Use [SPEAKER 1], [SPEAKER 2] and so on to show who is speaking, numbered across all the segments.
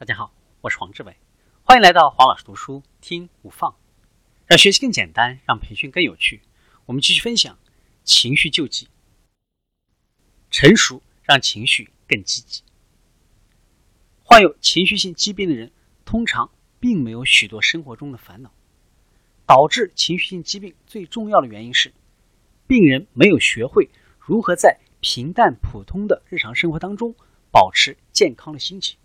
[SPEAKER 1] 大家好，我是黄志伟，欢迎来到黄老师读书听无放，让学习更简单，让培训更有趣。我们继续分享情绪救济，成熟让情绪更积极。患有情绪性疾病的人，通常并没有许多生活中的烦恼。导致情绪性疾病最重要的原因是，病人没有学会如何在平淡普通的日常生活当中保持健康的心情。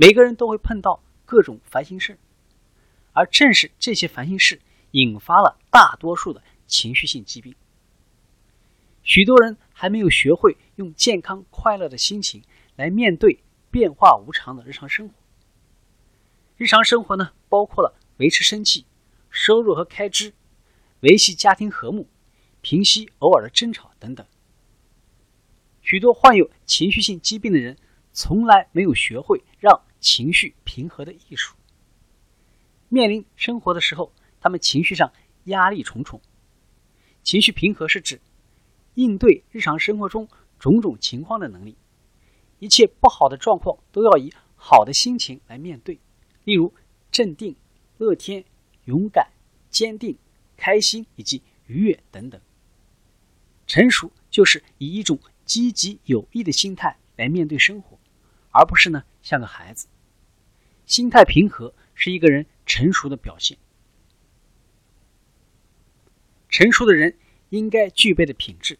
[SPEAKER 1] 每个人都会碰到各种烦心事，而正是这些烦心事引发了大多数的情绪性疾病。许多人还没有学会用健康快乐的心情来面对变化无常的日常生活。日常生活呢，包括了维持生计、收入和开支、维系家庭和睦、平息偶尔的争吵等等。许多患有情绪性疾病的人从来没有学会让。情绪平和的艺术。面临生活的时候，他们情绪上压力重重。情绪平和是指应对日常生活中种种情况的能力。一切不好的状况都要以好的心情来面对，例如镇定、乐天、勇敢、坚定、开心以及愉悦等等。成熟就是以一种积极有益的心态来面对生活，而不是呢。像个孩子，心态平和是一个人成熟的表现。成熟的人应该具备的品质。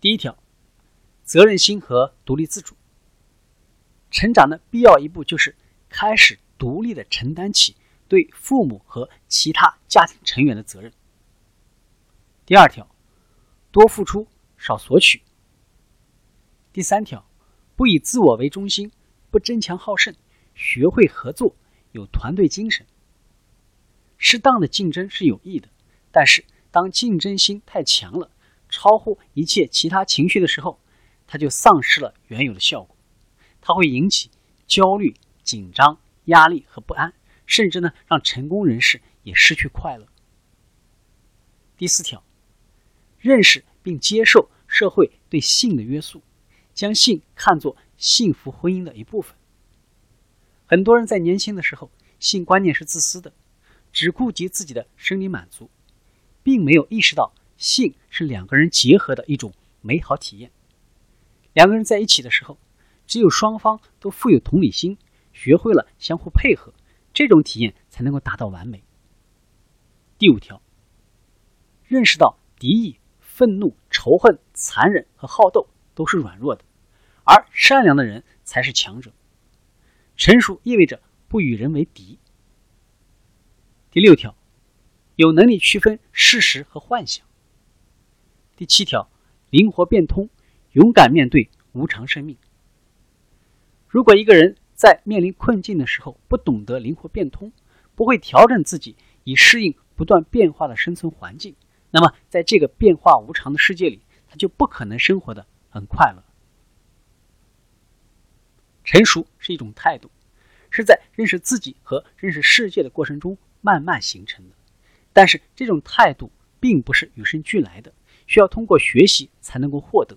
[SPEAKER 1] 第一条，责任心和独立自主。成长的必要一步就是开始独立的承担起对父母和其他家庭成员的责任。第二条，多付出少索取。第三条，不以自我为中心。不争强好胜，学会合作，有团队精神。适当的竞争是有益的，但是当竞争心太强了，超乎一切其他情绪的时候，它就丧失了原有的效果。它会引起焦虑、紧张、压力和不安，甚至呢让成功人士也失去快乐。第四条，认识并接受社会对性的约束，将性看作。幸福婚姻的一部分。很多人在年轻的时候，性观念是自私的，只顾及自己的生理满足，并没有意识到性是两个人结合的一种美好体验。两个人在一起的时候，只有双方都富有同理心，学会了相互配合，这种体验才能够达到完美。第五条，认识到敌意、愤怒、仇恨、残忍和好斗都是软弱的。而善良的人才是强者。成熟意味着不与人为敌。第六条，有能力区分事实和幻想。第七条，灵活变通，勇敢面对无常生命。如果一个人在面临困境的时候不懂得灵活变通，不会调整自己以适应不断变化的生存环境，那么在这个变化无常的世界里，他就不可能生活的很快乐。成熟是一种态度，是在认识自己和认识世界的过程中慢慢形成的。但是这种态度并不是与生俱来的，需要通过学习才能够获得。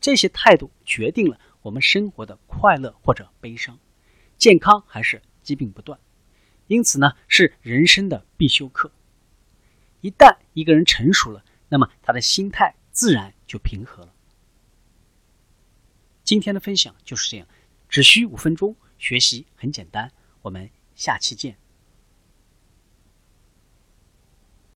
[SPEAKER 1] 这些态度决定了我们生活的快乐或者悲伤，健康还是疾病不断。因此呢，是人生的必修课。一旦一个人成熟了，那么他的心态自然就平和了。今天的分享就是这样。只需五分钟，学习很简单。我们下期见。